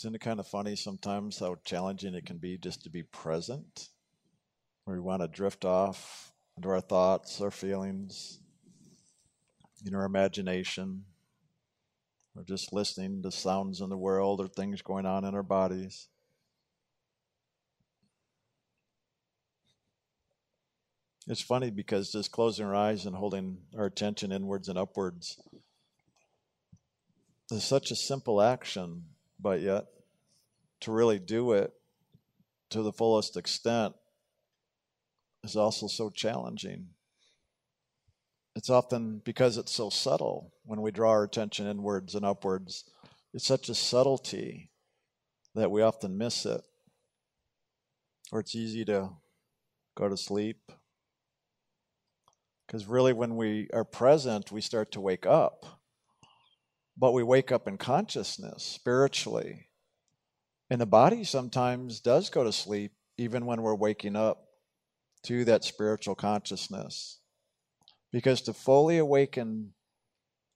Isn't it kind of funny sometimes how challenging it can be just to be present? Where we want to drift off into our thoughts, our feelings, in our imagination, or just listening to sounds in the world or things going on in our bodies. It's funny because just closing our eyes and holding our attention inwards and upwards is such a simple action, but yet to really do it to the fullest extent is also so challenging. It's often because it's so subtle when we draw our attention inwards and upwards. It's such a subtlety that we often miss it. Or it's easy to go to sleep. Because really, when we are present, we start to wake up. But we wake up in consciousness, spiritually. And the body sometimes does go to sleep, even when we're waking up to that spiritual consciousness. Because to fully awaken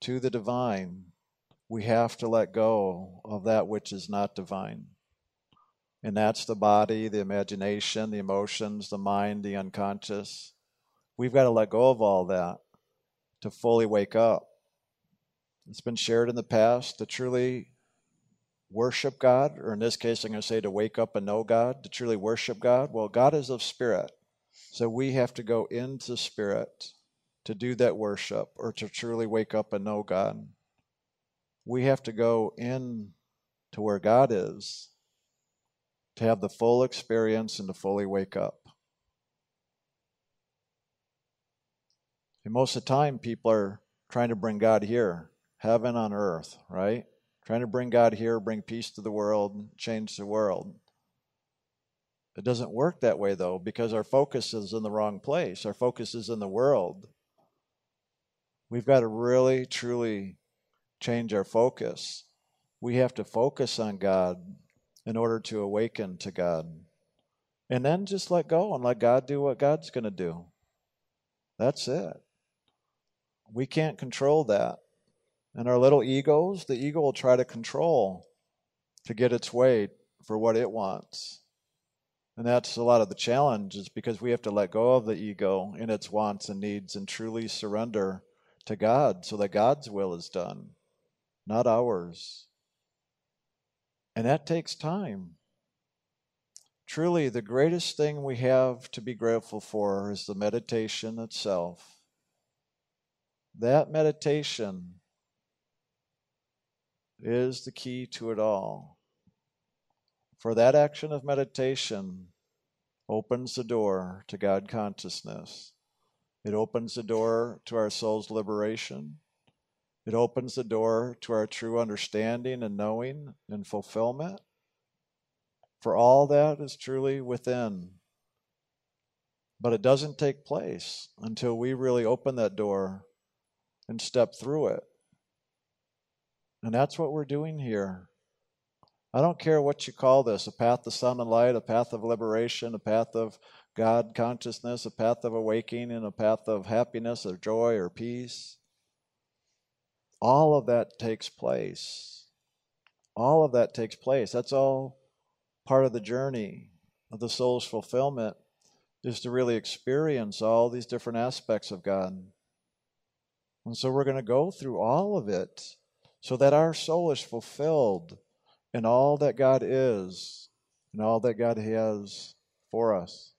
to the divine, we have to let go of that which is not divine. And that's the body, the imagination, the emotions, the mind, the unconscious. We've got to let go of all that to fully wake up. It's been shared in the past to truly worship God, or in this case, I'm going to say to wake up and know God, to truly worship God. Well, God is of spirit. So we have to go into spirit to do that worship or to truly wake up and know God. We have to go in to where God is to have the full experience and to fully wake up. And most of the time, people are trying to bring God here, heaven on earth, right? Trying to bring God here, bring peace to the world, change the world. It doesn't work that way, though, because our focus is in the wrong place. Our focus is in the world. We've got to really, truly change our focus. We have to focus on God in order to awaken to God. And then just let go and let God do what God's going to do. That's it. We can't control that. And our little egos, the ego will try to control to get its way for what it wants. And that's a lot of the challenge is because we have to let go of the ego in its wants and needs and truly surrender to God so that God's will is done, not ours. And that takes time. Truly, the greatest thing we have to be grateful for is the meditation itself. That meditation is the key to it all. For that action of meditation opens the door to God consciousness. It opens the door to our soul's liberation. It opens the door to our true understanding and knowing and fulfillment. For all that is truly within. But it doesn't take place until we really open that door and step through it. And that's what we're doing here. I don't care what you call this a path to sound and light, a path of liberation, a path of God consciousness, a path of awakening, and a path of happiness or joy or peace. All of that takes place. All of that takes place. That's all part of the journey of the soul's fulfillment is to really experience all these different aspects of God. And so we're going to go through all of it so that our soul is fulfilled in all that God is and all that God has for us.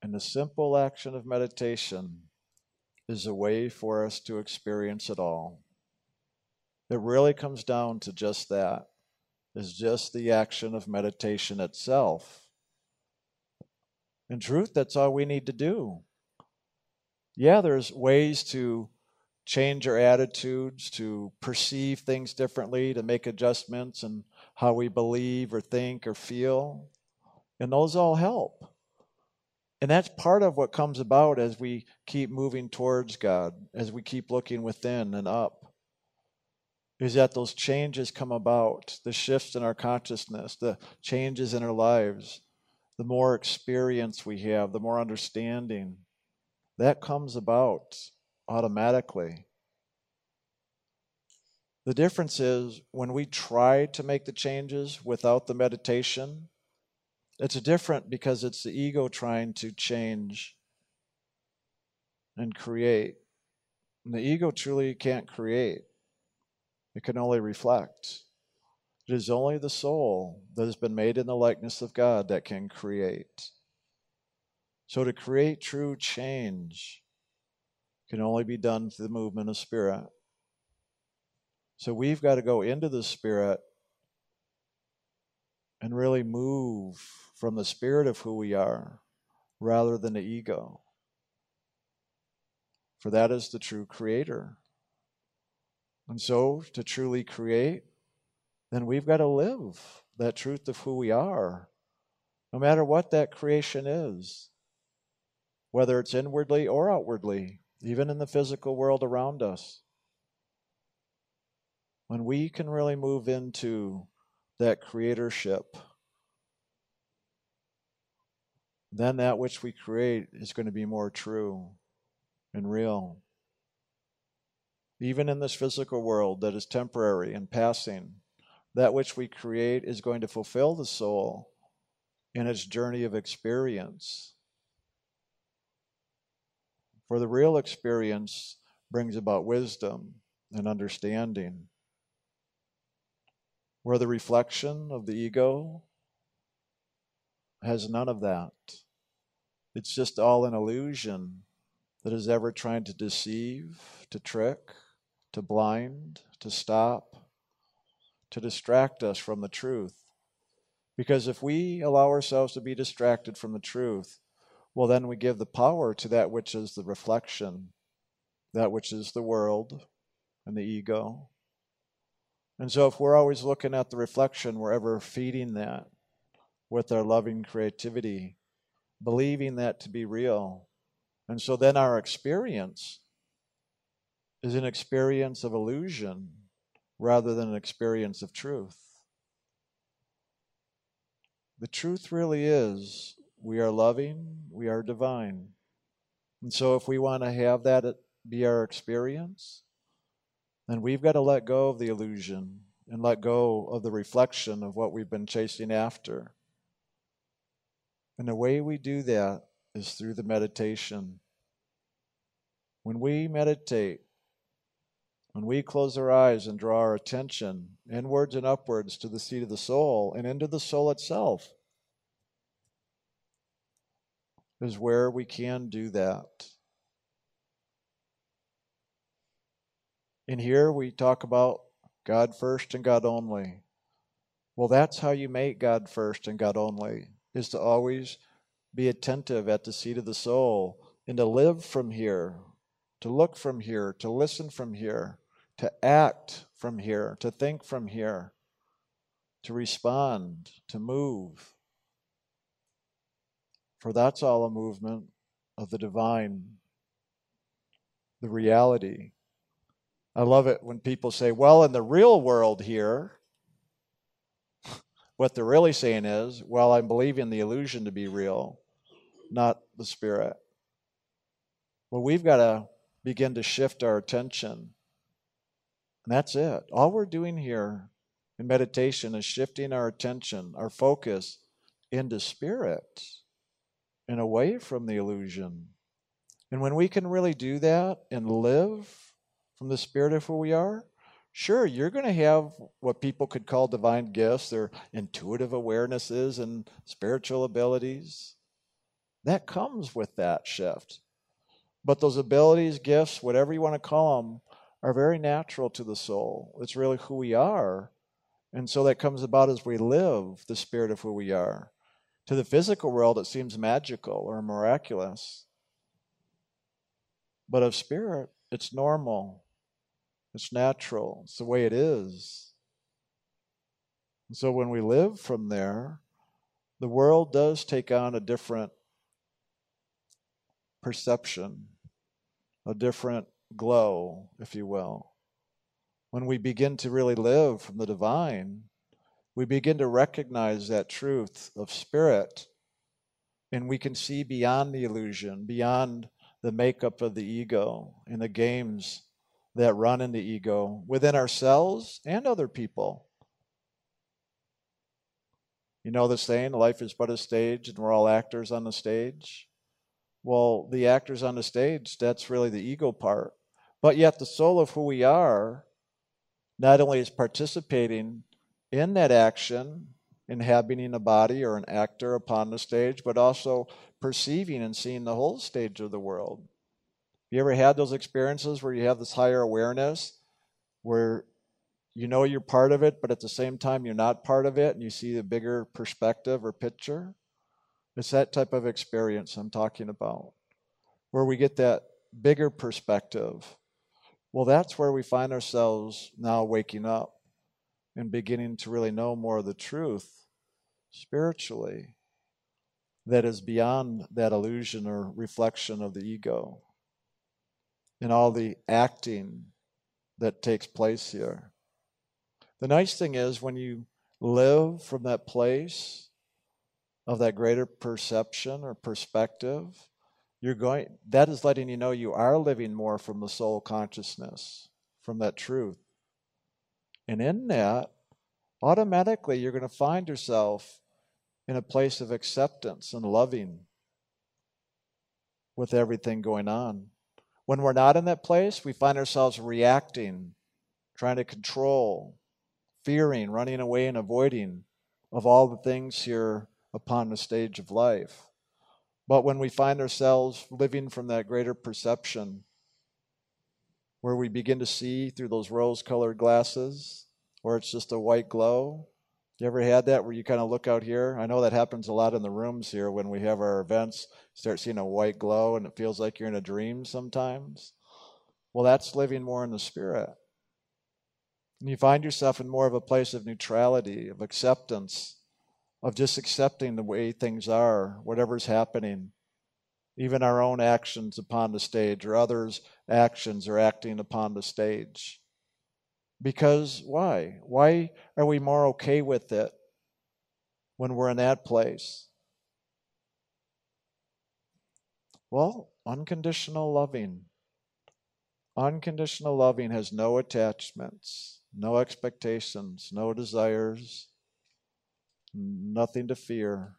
And the simple action of meditation is a way for us to experience it all. It really comes down to just that, is just the action of meditation itself. In truth, that's all we need to do. Yeah, there's ways to change our attitudes, to perceive things differently, to make adjustments in how we believe or think or feel. And those all help. And that's part of what comes about as we keep moving towards God, as we keep looking within and up. Is that those changes come about, the shifts in our consciousness, the changes in our lives, the more experience we have, the more understanding, that comes about automatically. The difference is when we try to make the changes without the meditation, it's different because it's the ego trying to change and create. And the ego truly can't create, it can only reflect. It is only the soul that has been made in the likeness of God that can create. So to create true change can only be done through the movement of spirit. So we've got to go into the spirit and really move from the spirit of who we are rather than the ego. For that is the true creator. And so to truly create, then we've got to live that truth of who we are, no matter what that creation is, whether it's inwardly or outwardly, even in the physical world around us. When we can really move into that creatorship, then that which we create is going to be more true and real. Even in this physical world that is temporary and passing, that which we create is going to fulfill the soul in its journey of experience. For the real experience brings about wisdom and understanding. Where the reflection of the ego has none of that. It's just all an illusion that is ever trying to deceive, to trick, to blind, to stop, to distract us from the truth. Because if we allow ourselves to be distracted from the truth, well, then we give the power to that which is the reflection, that which is the world and the ego. And so, if we're always looking at the reflection, we're ever feeding that with our loving creativity, believing that to be real. And so, then our experience is an experience of illusion rather than an experience of truth. The truth really is we are loving, we are divine. And so, if we want to have that uh, be our experience, then we've got to let go of the illusion and let go of the reflection of what we've been chasing after. And the way we do that is through the meditation. When we meditate, when we close our eyes and draw our attention inwards and upwards to the seat of the soul and into the soul itself, is where we can do that. In here, we talk about God first and God only. Well, that's how you make God first and God only, is to always be attentive at the seat of the soul and to live from here, to look from here, to listen from here to act from here, to think from here, to respond, to move. For that's all a movement of the divine, the reality. I love it when people say, well, in the real world here, what they're really saying is, well, I'm believing the illusion to be real, not the spirit. Well, we've got to begin to shift our attention and that's it. All we're doing here in meditation is shifting our attention, our focus into spirit and away from the illusion. And when we can really do that and live from the spirit of who we are, sure, you're going to have what people could call divine gifts, their intuitive awarenesses and spiritual abilities. That comes with that shift. But those abilities, gifts, whatever you want to call them, are very natural to the soul. It's really who we are. And so that comes about as we live the spirit of who we are. To the physical world, it seems magical or miraculous. But of spirit, it's normal, it's natural, it's the way it is. And so when we live from there, the world does take on a different perception, a different glow, if you will. When we begin to really live from the divine, we begin to recognize that truth of spirit, and we can see beyond the illusion, beyond the makeup of the ego and the games that run in the ego within ourselves and other people. You know the saying, life is but a stage and we're all actors on the stage? Well, the actors on the stage, that's really the ego part. But yet, the soul of who we are not only is participating in that action, inhabiting a body or an actor upon the stage, but also perceiving and seeing the whole stage of the world. You ever had those experiences where you have this higher awareness where you know you're part of it, but at the same time you're not part of it and you see the bigger perspective or picture? It's that type of experience I'm talking about, where we get that bigger perspective. Well, that's where we find ourselves now waking up and beginning to really know more of the truth spiritually that is beyond that illusion or reflection of the ego and all the acting that takes place here. The nice thing is when you live from that place of that greater perception or perspective, you're going that is letting you know you are living more from the soul consciousness, from that truth. And in that, automatically you're going to find yourself in a place of acceptance and loving with everything going on. When we're not in that place, we find ourselves reacting, trying to control, fearing, running away, and avoiding of all the things here upon the stage of life. But when we find ourselves living from that greater perception, where we begin to see through those rose colored glasses, where it's just a white glow, you ever had that where you kind of look out here? I know that happens a lot in the rooms here when we have our events. Start seeing a white glow and it feels like you're in a dream sometimes. Well, that's living more in the spirit. And you find yourself in more of a place of neutrality, of acceptance, of just accepting the way things are, whatever's happening, even our own actions upon the stage or others' actions are acting upon the stage. Because why? Why are we more okay with it when we're in that place? Well, unconditional loving. Unconditional loving has no attachments no expectations, no desires, nothing to fear.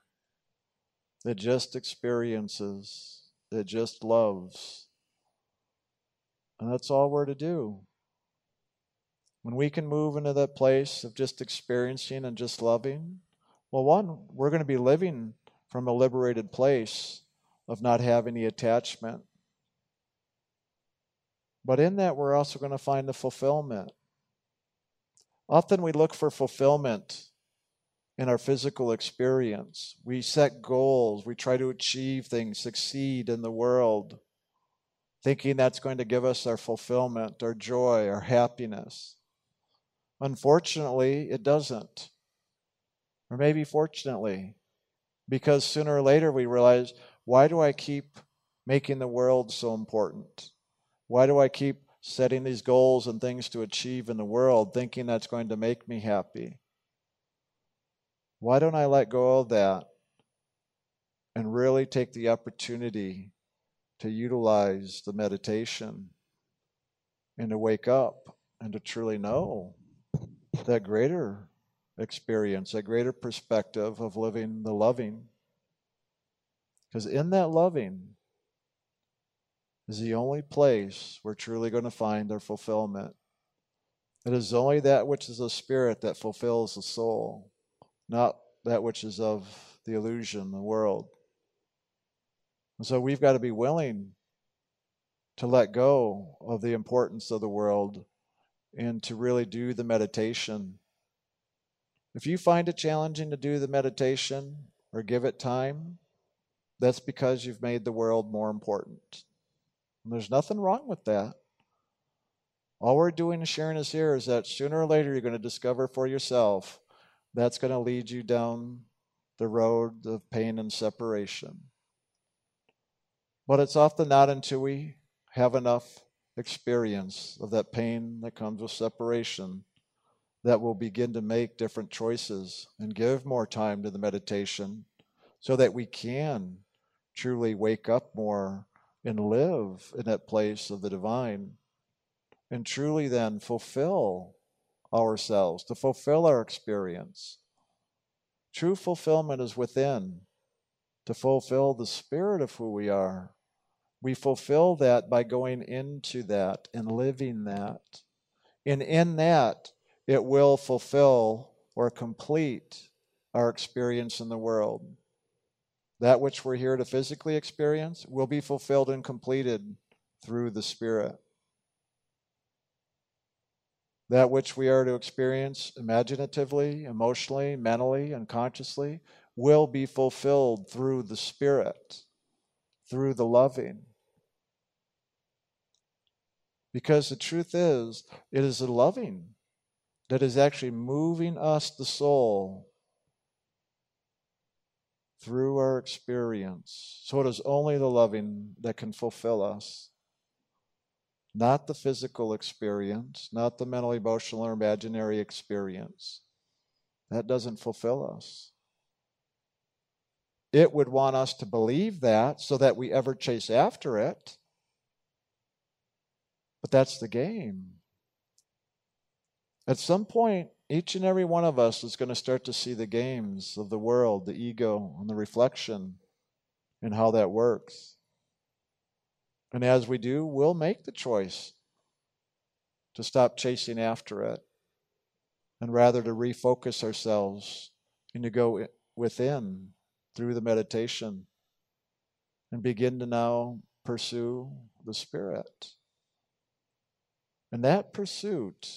It just experiences, that just loves. And that's all we're to do. When we can move into that place of just experiencing and just loving, well, one, we're going to be living from a liberated place of not having any attachment. But in that, we're also going to find the fulfillment. Often we look for fulfillment in our physical experience. We set goals, we try to achieve things, succeed in the world, thinking that's going to give us our fulfillment, our joy, our happiness. Unfortunately, it doesn't. Or maybe fortunately, because sooner or later we realize why do I keep making the world so important? Why do I keep setting these goals and things to achieve in the world, thinking that's going to make me happy. Why don't I let go of that and really take the opportunity to utilize the meditation and to wake up and to truly know that greater experience, that greater perspective of living the loving? Because in that loving, is the only place we're truly going to find our fulfillment. It is only that which is of spirit that fulfills the soul, not that which is of the illusion, the world. And so we've got to be willing to let go of the importance of the world and to really do the meditation. If you find it challenging to do the meditation or give it time, that's because you've made the world more important. And there's nothing wrong with that. All we're doing and sharing is here is that sooner or later you're going to discover for yourself that's going to lead you down the road of pain and separation. But it's often not until we have enough experience of that pain that comes with separation that we'll begin to make different choices and give more time to the meditation so that we can truly wake up more and live in that place of the divine and truly then fulfill ourselves, to fulfill our experience. True fulfillment is within, to fulfill the spirit of who we are. We fulfill that by going into that and living that. And in that, it will fulfill or complete our experience in the world. That which we're here to physically experience will be fulfilled and completed through the Spirit. That which we are to experience imaginatively, emotionally, mentally, and consciously will be fulfilled through the Spirit, through the loving. Because the truth is, it is the loving that is actually moving us, the soul, through our experience. So it is only the loving that can fulfill us. Not the physical experience, not the mental, emotional, or imaginary experience. That doesn't fulfill us. It would want us to believe that so that we ever chase after it. But that's the game. At some point, each and every one of us is going to start to see the games of the world, the ego, and the reflection, and how that works. And as we do, we'll make the choice to stop chasing after it and rather to refocus ourselves and to go within through the meditation and begin to now pursue the Spirit. And that pursuit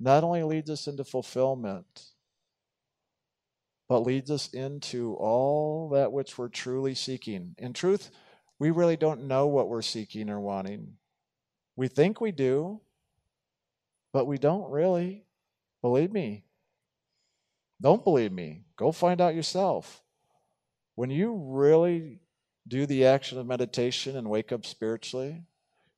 not only leads us into fulfillment, but leads us into all that which we're truly seeking. In truth, we really don't know what we're seeking or wanting. We think we do, but we don't really. Believe me. Don't believe me. Go find out yourself. When you really do the action of meditation and wake up spiritually,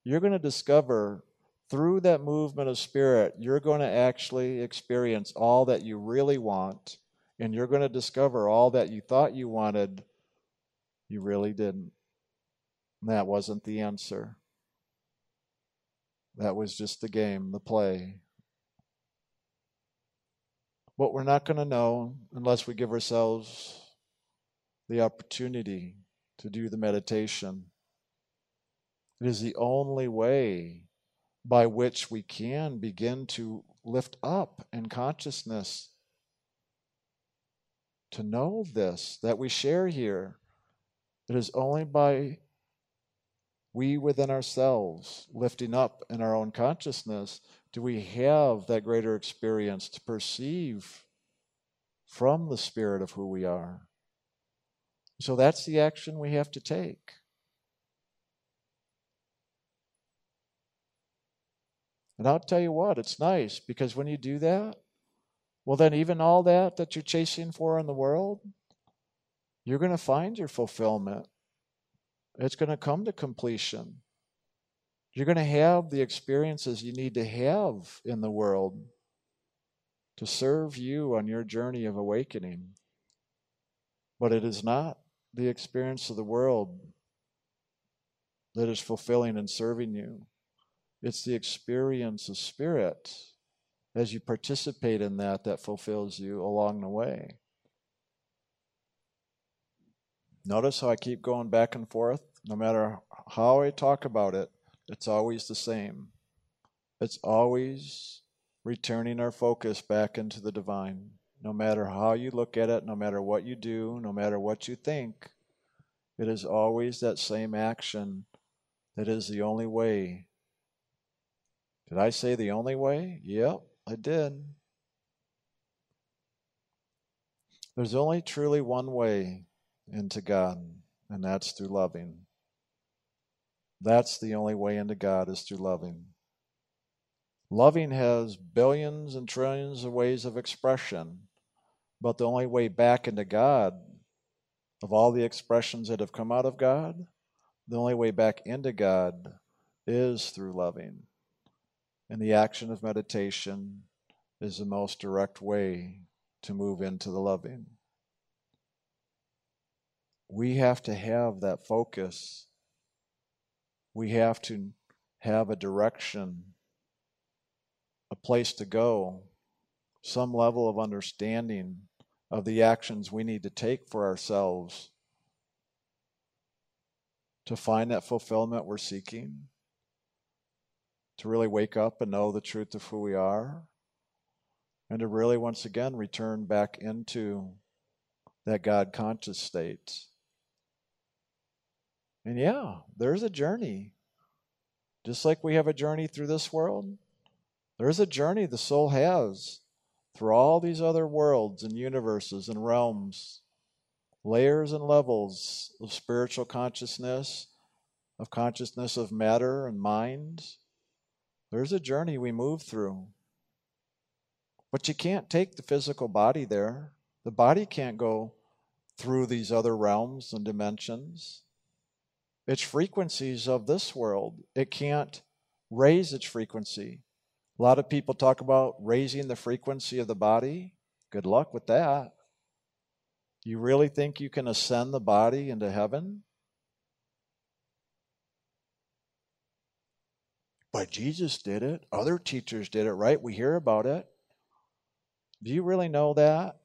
you're going to discover through that movement of spirit, you're going to actually experience all that you really want, and you're going to discover all that you thought you wanted, you really didn't. That wasn't the answer. That was just the game, the play. But we're not going to know unless we give ourselves the opportunity to do the meditation. It is the only way by which we can begin to lift up in consciousness to know this that we share here. It is only by we within ourselves lifting up in our own consciousness do we have that greater experience to perceive from the spirit of who we are. So that's the action we have to take. And I'll tell you what, it's nice because when you do that, well, then even all that that you're chasing for in the world, you're going to find your fulfillment. It's going to come to completion. You're going to have the experiences you need to have in the world to serve you on your journey of awakening. But it is not the experience of the world that is fulfilling and serving you. It's the experience of spirit as you participate in that that fulfills you along the way. Notice how I keep going back and forth? No matter how I talk about it, it's always the same. It's always returning our focus back into the divine. No matter how you look at it, no matter what you do, no matter what you think, it is always that same action that is the only way did I say the only way? Yep, I did. There's only truly one way into God, and that's through loving. That's the only way into God is through loving. Loving has billions and trillions of ways of expression, but the only way back into God, of all the expressions that have come out of God, the only way back into God is through loving. And the action of meditation is the most direct way to move into the loving. We have to have that focus. We have to have a direction a place to go, some level of understanding of the actions we need to take for ourselves to find that fulfillment we're seeking, to really wake up and know the truth of who we are, and to really once again return back into that God conscious state. And yeah, there's a journey. Just like we have a journey through this world, there's a journey the soul has through all these other worlds and universes and realms, layers and levels of spiritual consciousness, of consciousness of matter and mind. There's a journey we move through. But you can't take the physical body there. The body can't go through these other realms and dimensions. It's frequencies of this world. It can't raise its frequency. A lot of people talk about raising the frequency of the body. Good luck with that. You really think you can ascend the body into heaven? But Jesus did it. Other teachers did it, right? We hear about it. Do you really know that?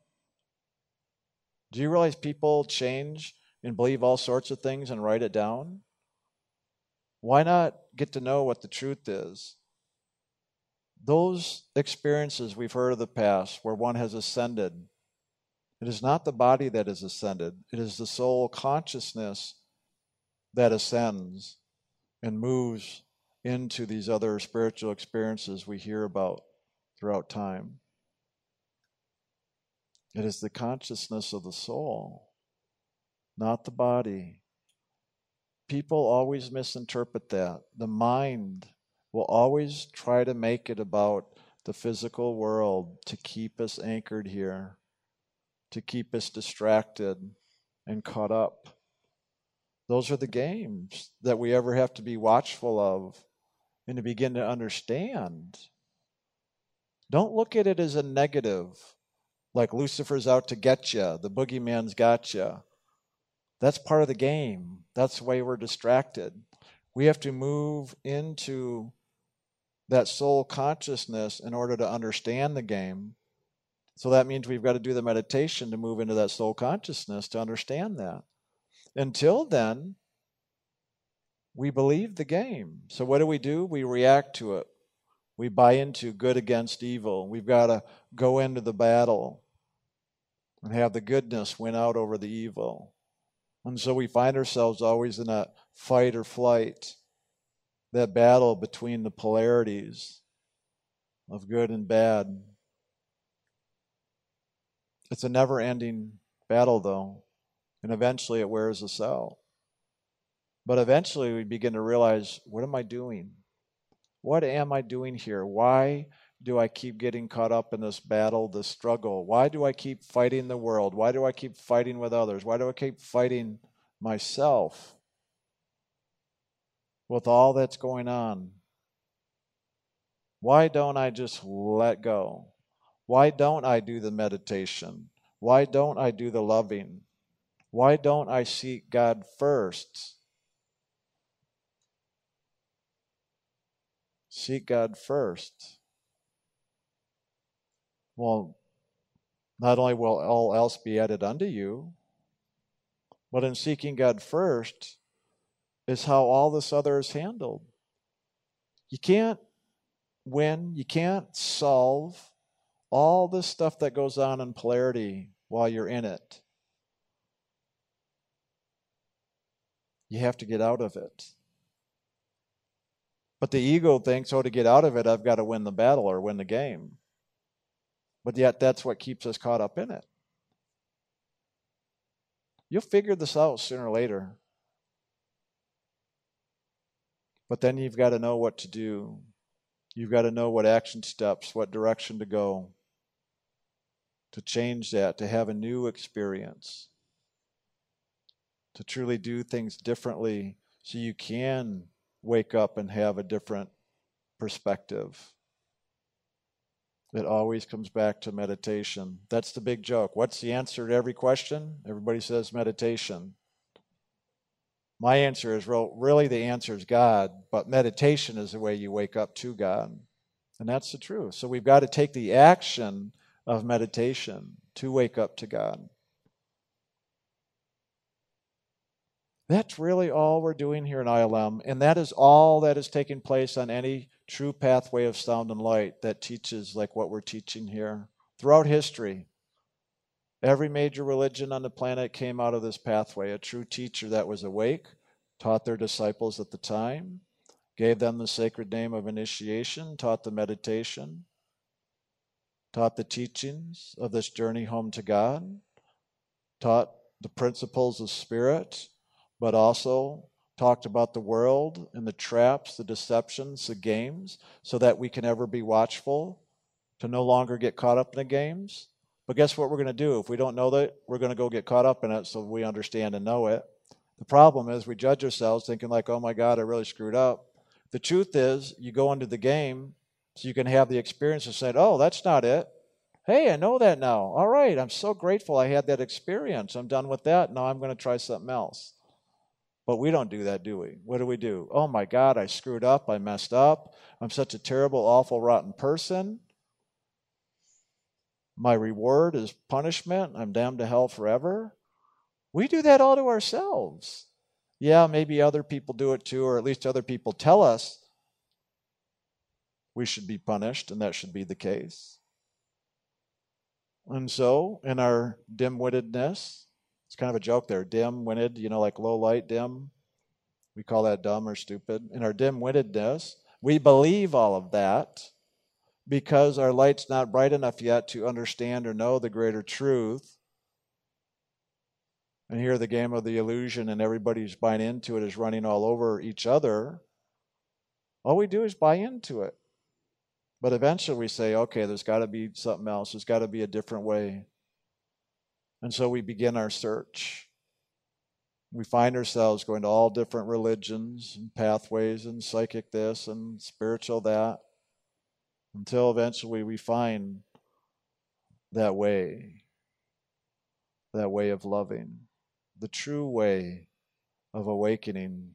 Do you realize people change and believe all sorts of things and write it down? Why not get to know what the truth is? Those experiences we've heard of the past where one has ascended, it is not the body that is ascended, it is the soul consciousness that ascends and moves into these other spiritual experiences we hear about throughout time. It is the consciousness of the soul, not the body. People always misinterpret that. The mind will always try to make it about the physical world to keep us anchored here, to keep us distracted and caught up. Those are the games that we ever have to be watchful of and to begin to understand. Don't look at it as a negative like Lucifer's out to get you, the boogeyman's got you. That's part of the game. That's the way we're distracted. We have to move into that soul consciousness in order to understand the game. So that means we've got to do the meditation to move into that soul consciousness to understand that. Until then, we believe the game. So what do we do? We react to it. We buy into good against evil. We've got to go into the battle and have the goodness win out over the evil. And so we find ourselves always in that fight or flight, that battle between the polarities of good and bad. It's a never ending battle, though, and eventually it wears us out. But eventually we begin to realize what am I doing? What am I doing here? Why do I keep getting caught up in this battle, this struggle? Why do I keep fighting the world? Why do I keep fighting with others? Why do I keep fighting myself with all that's going on? Why don't I just let go? Why don't I do the meditation? Why don't I do the loving? Why don't I seek God first? Seek God first. Well, not only will all else be added unto you, but in seeking God first is how all this other is handled. You can't win, you can't solve all this stuff that goes on in polarity while you're in it. You have to get out of it. But the ego thinks, oh, to get out of it, I've got to win the battle or win the game. But yet, that's what keeps us caught up in it. You'll figure this out sooner or later. But then you've got to know what to do. You've got to know what action steps, what direction to go to change that, to have a new experience, to truly do things differently so you can wake up and have a different perspective. It always comes back to meditation. That's the big joke. What's the answer to every question? Everybody says meditation. My answer is well, really the answer is God, but meditation is the way you wake up to God. And that's the truth. So we've got to take the action of meditation to wake up to God. That's really all we're doing here in ILM, and that is all that is taking place on any true pathway of sound and light that teaches like what we're teaching here. Throughout history, every major religion on the planet came out of this pathway. A true teacher that was awake taught their disciples at the time, gave them the sacred name of initiation, taught the meditation, taught the teachings of this journey home to God, taught the principles of spirit, but also talked about the world and the traps, the deceptions, the games, so that we can ever be watchful to no longer get caught up in the games. But guess what we're going to do? If we don't know that, we're going to go get caught up in it so we understand and know it. The problem is we judge ourselves thinking, like, oh my God, I really screwed up. The truth is, you go into the game so you can have the experience of saying, oh, that's not it. Hey, I know that now. All right, I'm so grateful I had that experience. I'm done with that. Now I'm going to try something else. But we don't do that, do we? What do we do? Oh my God, I screwed up. I messed up. I'm such a terrible, awful, rotten person. My reward is punishment. I'm damned to hell forever. We do that all to ourselves. Yeah, maybe other people do it too, or at least other people tell us we should be punished, and that should be the case. And so, in our dim wittedness, it's kind of a joke there dim witted, you know, like low light, dim. We call that dumb or stupid. In our dim wittedness, we believe all of that because our light's not bright enough yet to understand or know the greater truth. And here, the game of the illusion, and everybody's buying into it is running all over each other. All we do is buy into it. But eventually we say, okay, there's got to be something else. There's got to be a different way. And so we begin our search. We find ourselves going to all different religions and pathways and psychic this and spiritual that until eventually we find that way, that way of loving, the true way of awakening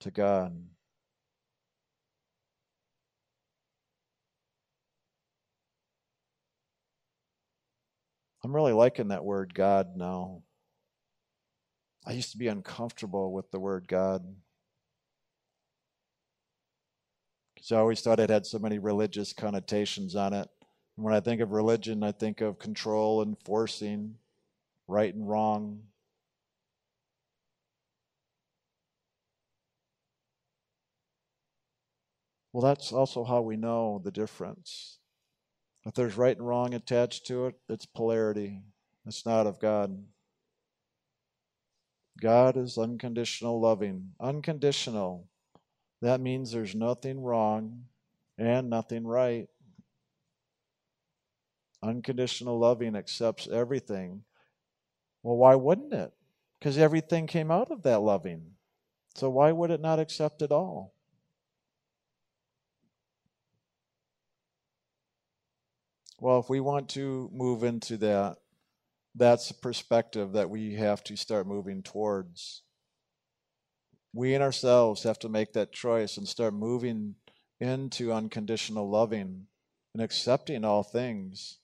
to God. I'm really liking that word God now. I used to be uncomfortable with the word God. Because I always thought it had so many religious connotations on it. And when I think of religion, I think of control and forcing, right and wrong. Well, that's also how we know the difference. If there's right and wrong attached to it, it's polarity. It's not of God. God is unconditional loving. Unconditional. That means there's nothing wrong and nothing right. Unconditional loving accepts everything. Well, why wouldn't it? Because everything came out of that loving. So why would it not accept it all? Well, if we want to move into that, that's a perspective that we have to start moving towards. We and ourselves have to make that choice and start moving into unconditional loving and accepting all things,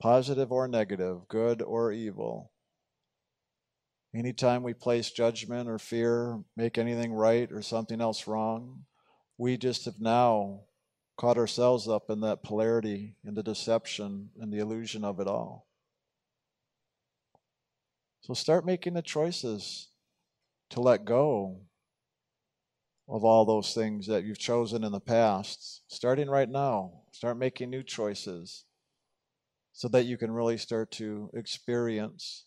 positive or negative, good or evil. Anytime we place judgment or fear, make anything right or something else wrong, we just have now caught ourselves up in that polarity and the deception and the illusion of it all. So start making the choices to let go of all those things that you've chosen in the past, starting right now. Start making new choices so that you can really start to experience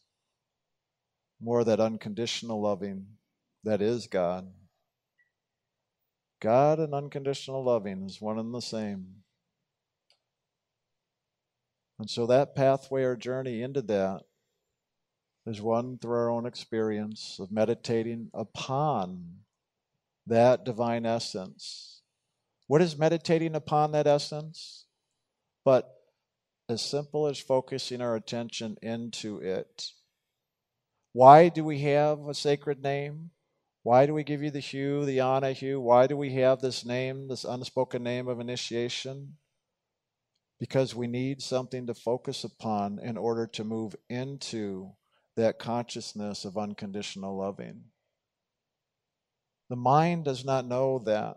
more of that unconditional loving that is God. God and unconditional loving is one and the same. And so that pathway or journey into that is one through our own experience of meditating upon that divine essence. What is meditating upon that essence? But as simple as focusing our attention into it. Why do we have a sacred name? Why do we give you the hue, the honor hue? Why do we have this name, this unspoken name of initiation? because we need something to focus upon in order to move into that consciousness of unconditional loving. The mind does not know that.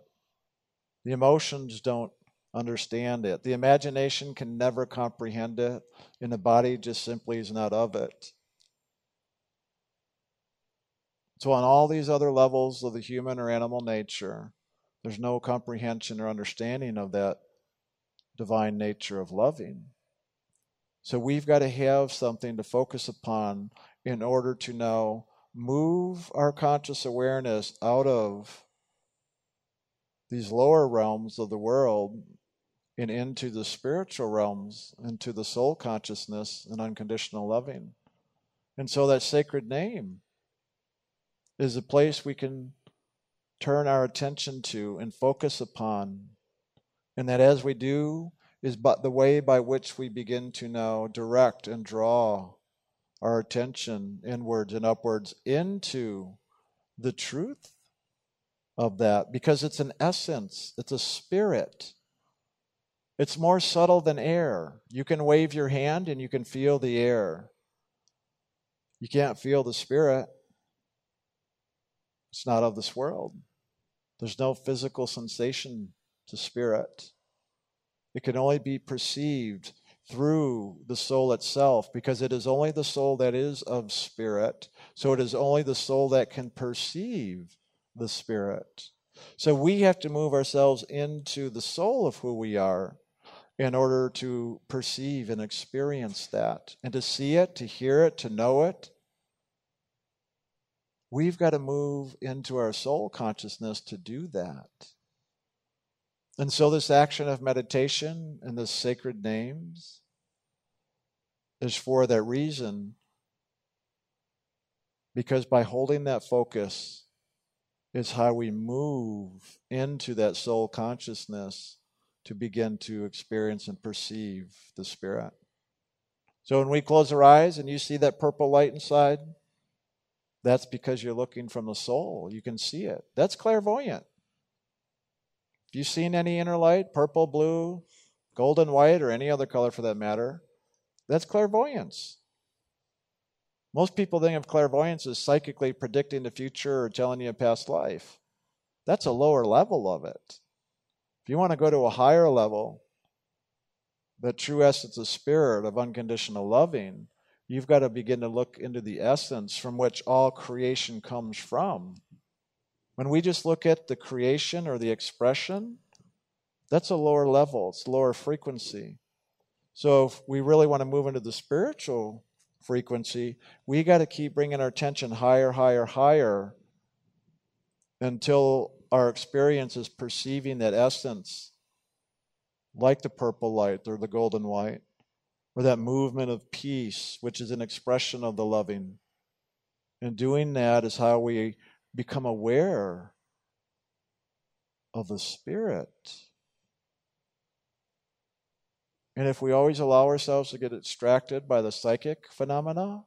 The emotions don't understand it. The imagination can never comprehend it, and the body just simply is not of it. So, on all these other levels of the human or animal nature, there's no comprehension or understanding of that divine nature of loving. So, we've got to have something to focus upon in order to now move our conscious awareness out of these lower realms of the world and into the spiritual realms, into the soul consciousness and unconditional loving. And so that sacred name is a place we can turn our attention to and focus upon. And that as we do, is but the way by which we begin to now direct and draw our attention inwards and upwards into the truth of that because it's an essence, it's a spirit. It's more subtle than air. You can wave your hand and you can feel the air. You can't feel the spirit. It's not of this world. There's no physical sensation to spirit. It can only be perceived through the soul itself because it is only the soul that is of spirit. So it is only the soul that can perceive the spirit. So we have to move ourselves into the soul of who we are in order to perceive and experience that and to see it, to hear it, to know it. We've got to move into our soul consciousness to do that. And so, this action of meditation and the sacred names is for that reason, because by holding that focus is how we move into that soul consciousness to begin to experience and perceive the Spirit. So, when we close our eyes and you see that purple light inside, that's because you're looking from the soul. You can see it. That's clairvoyant. If you've seen any inner light, purple, blue, golden, white, or any other color for that matter, that's clairvoyance. Most people think of clairvoyance as psychically predicting the future or telling you a past life. That's a lower level of it. If you want to go to a higher level, the true essence of spirit, of unconditional loving, you've got to begin to look into the essence from which all creation comes from. When we just look at the creation or the expression, that's a lower level, it's lower frequency. So if we really want to move into the spiritual frequency, we got to keep bringing our attention higher, higher, higher until our experience is perceiving that essence like the purple light or the golden white or that movement of peace, which is an expression of the loving. And doing that is how we become aware of the Spirit. And if we always allow ourselves to get distracted by the psychic phenomena,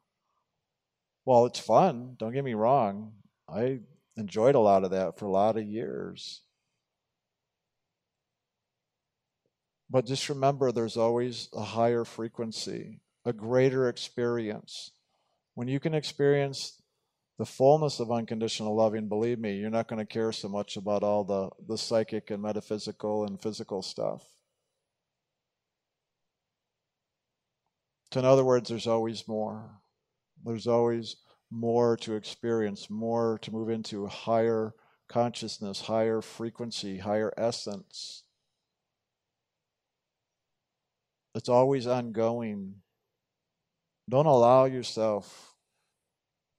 well, it's fun. Don't get me wrong. I enjoyed a lot of that for a lot of years. But just remember there's always a higher frequency, a greater experience. When you can experience the fullness of unconditional loving, believe me, you're not going to care so much about all the, the psychic and metaphysical and physical stuff. So, in other words, there's always more. There's always more to experience, more to move into higher consciousness, higher frequency, higher essence. It's always ongoing. Don't allow yourself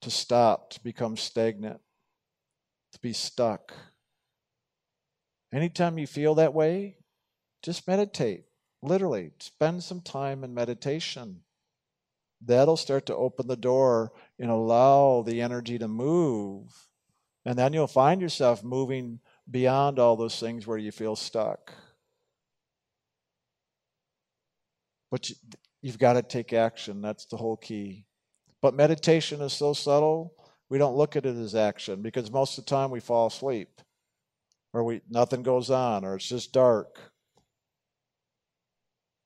to stop, to become stagnant, to be stuck. Anytime you feel that way, just meditate. Literally, spend some time in meditation. That'll start to open the door and allow the energy to move. And then you'll find yourself moving beyond all those things where you feel stuck. But you, you've got to take action. That's the whole key. But meditation is so subtle, we don't look at it as action because most of the time we fall asleep or we nothing goes on or it's just dark.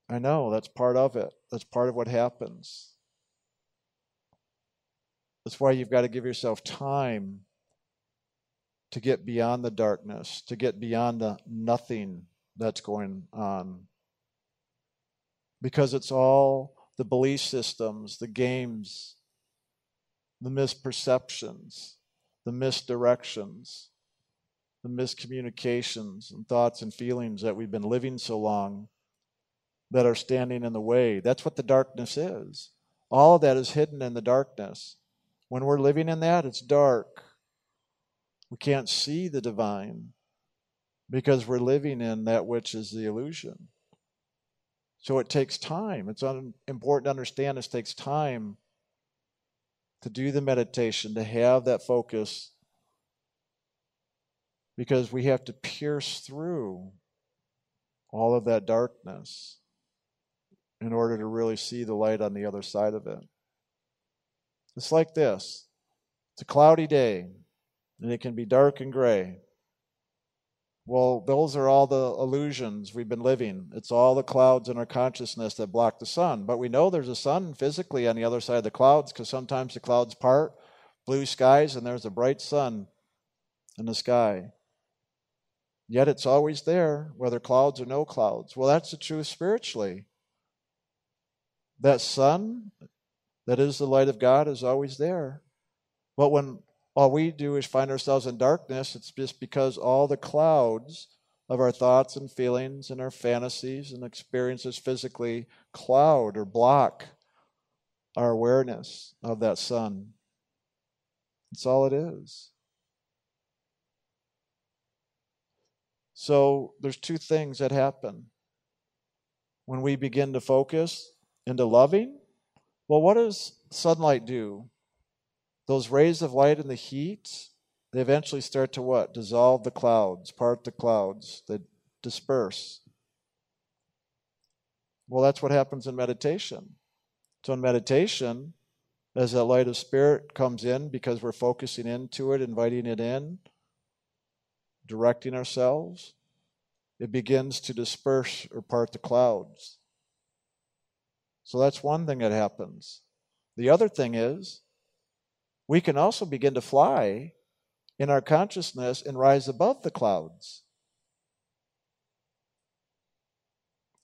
I know that's part of it. That's part of what happens. That's why you've got to give yourself time to get beyond the darkness, to get beyond the nothing that's going on. Because it's all the belief systems, the games, the misperceptions, the misdirections, the miscommunications and thoughts and feelings that we've been living so long that are standing in the way. That's what the darkness is. All of that is hidden in the darkness. When we're living in that, it's dark. We can't see the divine because we're living in that which is the illusion. So it takes time. It's important to understand it takes time to do the meditation, to have that focus, because we have to pierce through all of that darkness in order to really see the light on the other side of it. It's like this it's a cloudy day, and it can be dark and gray. Well, those are all the illusions we've been living. It's all the clouds in our consciousness that block the sun. But we know there's a sun physically on the other side of the clouds because sometimes the clouds part, blue skies, and there's a bright sun in the sky. Yet it's always there, whether clouds or no clouds. Well, that's the truth spiritually. That sun that is the light of God is always there. But when all we do is find ourselves in darkness, it's just because all the clouds of our thoughts and feelings and our fantasies and experiences physically cloud or block our awareness of that sun. That's all it is. So there's two things that happen. When we begin to focus into loving, well, what does sunlight do? Those rays of light and the heat, they eventually start to what? Dissolve the clouds, part the clouds, they disperse. Well, that's what happens in meditation. So, in meditation, as that light of spirit comes in, because we're focusing into it, inviting it in, directing ourselves, it begins to disperse or part the clouds. So that's one thing that happens. The other thing is, we can also begin to fly in our consciousness and rise above the clouds.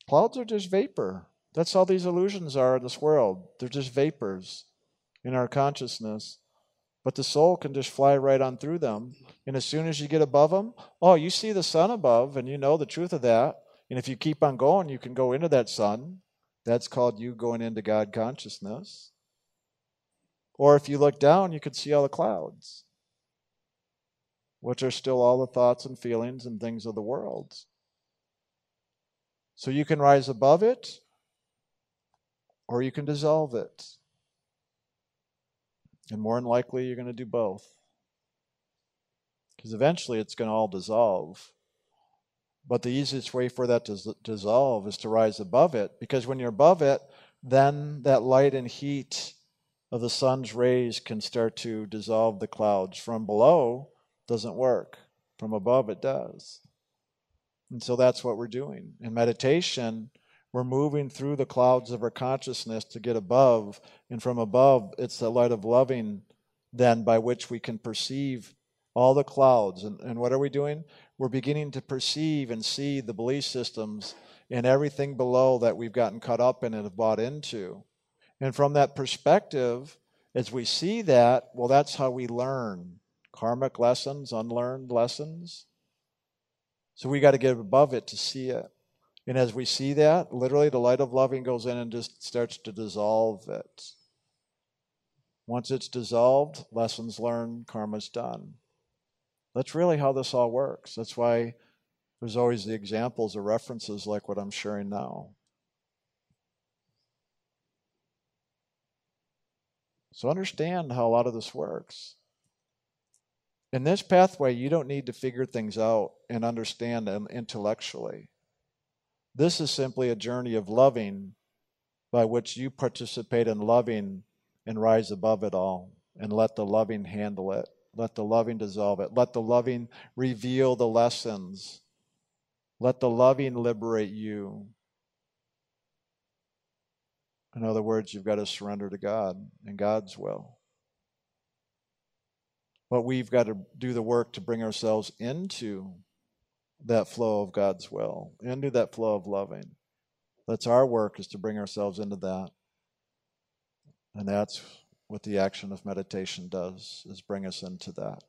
Clouds are just vapor. That's all these illusions are in this world. They're just vapors in our consciousness. But the soul can just fly right on through them. And as soon as you get above them, oh, you see the sun above and you know the truth of that. And if you keep on going, you can go into that sun. That's called you going into God consciousness. Or if you look down, you can see all the clouds, which are still all the thoughts and feelings and things of the world. So you can rise above it, or you can dissolve it. And more than likely, you're going to do both. Because eventually it's going to all dissolve. But the easiest way for that to dissolve is to rise above it. Because when you're above it, then that light and heat of the sun's rays can start to dissolve the clouds. From below doesn't work. From above it does. And so that's what we're doing. In meditation, we're moving through the clouds of our consciousness to get above. And from above, it's the light of loving then by which we can perceive all the clouds. And, and what are we doing? We're beginning to perceive and see the belief systems and everything below that we've gotten caught up in and have bought into. And from that perspective, as we see that, well, that's how we learn karmic lessons, unlearned lessons. So we got to get above it to see it. And as we see that, literally the light of loving goes in and just starts to dissolve it. Once it's dissolved, lessons learned, karma's done. That's really how this all works. That's why there's always the examples or references like what I'm sharing now. So understand how a lot of this works. In this pathway, you don't need to figure things out and understand them intellectually. This is simply a journey of loving by which you participate in loving and rise above it all and let the loving handle it. Let the loving dissolve it. Let the loving reveal the lessons. Let the loving liberate you. In other words, you've got to surrender to God and God's will. But we've got to do the work to bring ourselves into that flow of God's will, into that flow of loving. That's our work is to bring ourselves into that. And that's what the action of meditation does, is bring us into that.